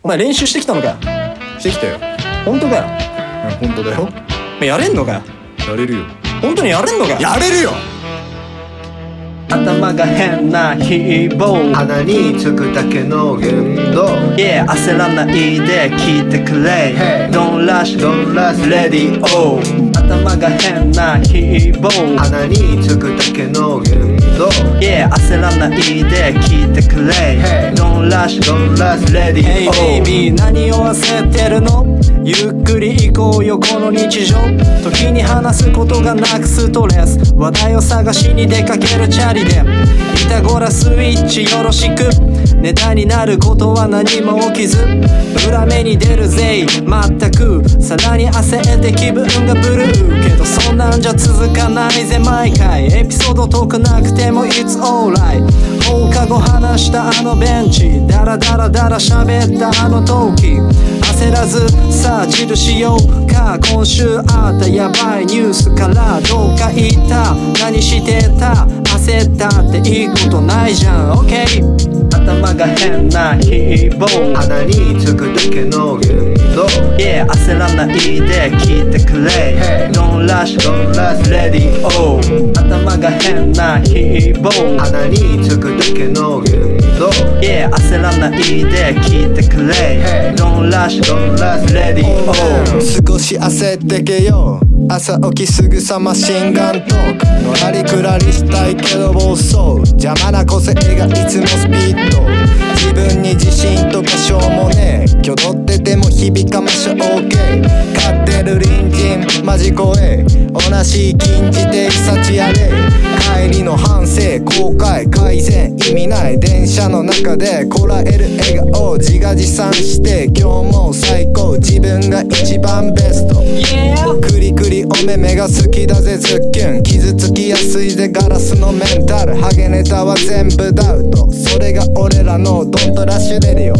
お前練習してきたのかよ？してきたよ。本当かよ？本当だよ。やれんのかよ？やれるよ。本当にやれんのかよ？やれるよ。頭が変なヒーボー。鼻につくだけの言動。Yeah 焦らないで聞いてくれ。Hey Don't rush Don't rush Ready Oh 頭が変なヒーボー。鼻につくだけの言動焦らないで聞いてくれ。Don't rush Don't rush Ready Hey Oh baby 何を焦ってるの？ゆっくり行こうよこの日常。時に話すことがなくストレス。話題を探しに出かけるチャリで。ピタゴラスイッチよろしく。ネタになることは何も起きず。裏目に出るぜ全く。さらに焦って気分がブルーんじゃ続かないぜ毎回。エピソード遠くなくても It's alright 放課後話したあのベンチ。ダラダラダラ喋ったあの時焦らずさあジルしようか。今週あったヤバいニュースからどうか言った。何してた？焦ったっていいことないじゃん。OK 頭が変なヒーボー鼻につくだけの焦らないで聞いてくれ。Don't rush Don't rush Ready Oh. 頭が変なヒーボー鼻につくだけの言動。Yeah 焦らないで聞いてくれ。Don't rush Don't rush Ready Oh. 少し焦ってけよ。朝起きすぐさマシンガントーク。のらりくらりしたいけど暴走。邪魔な個性がいつもスピード。自分に自信とかしょうもねえ。挙動ってても響かましょ OK 飼ってる隣人マジ怖え同じ禁じて幸やれ。帰りの反省後悔改善。意味ない電車の中で。こらえる笑顔自画自賛して。今日も最高。自分が一番ベスト。Yeah クリクリお目目が好きだぜズッキュン。傷つきやすいぜガラスのメンタル。ハゲネタは全部ダウト。それが俺らのドントラッシュ出るよ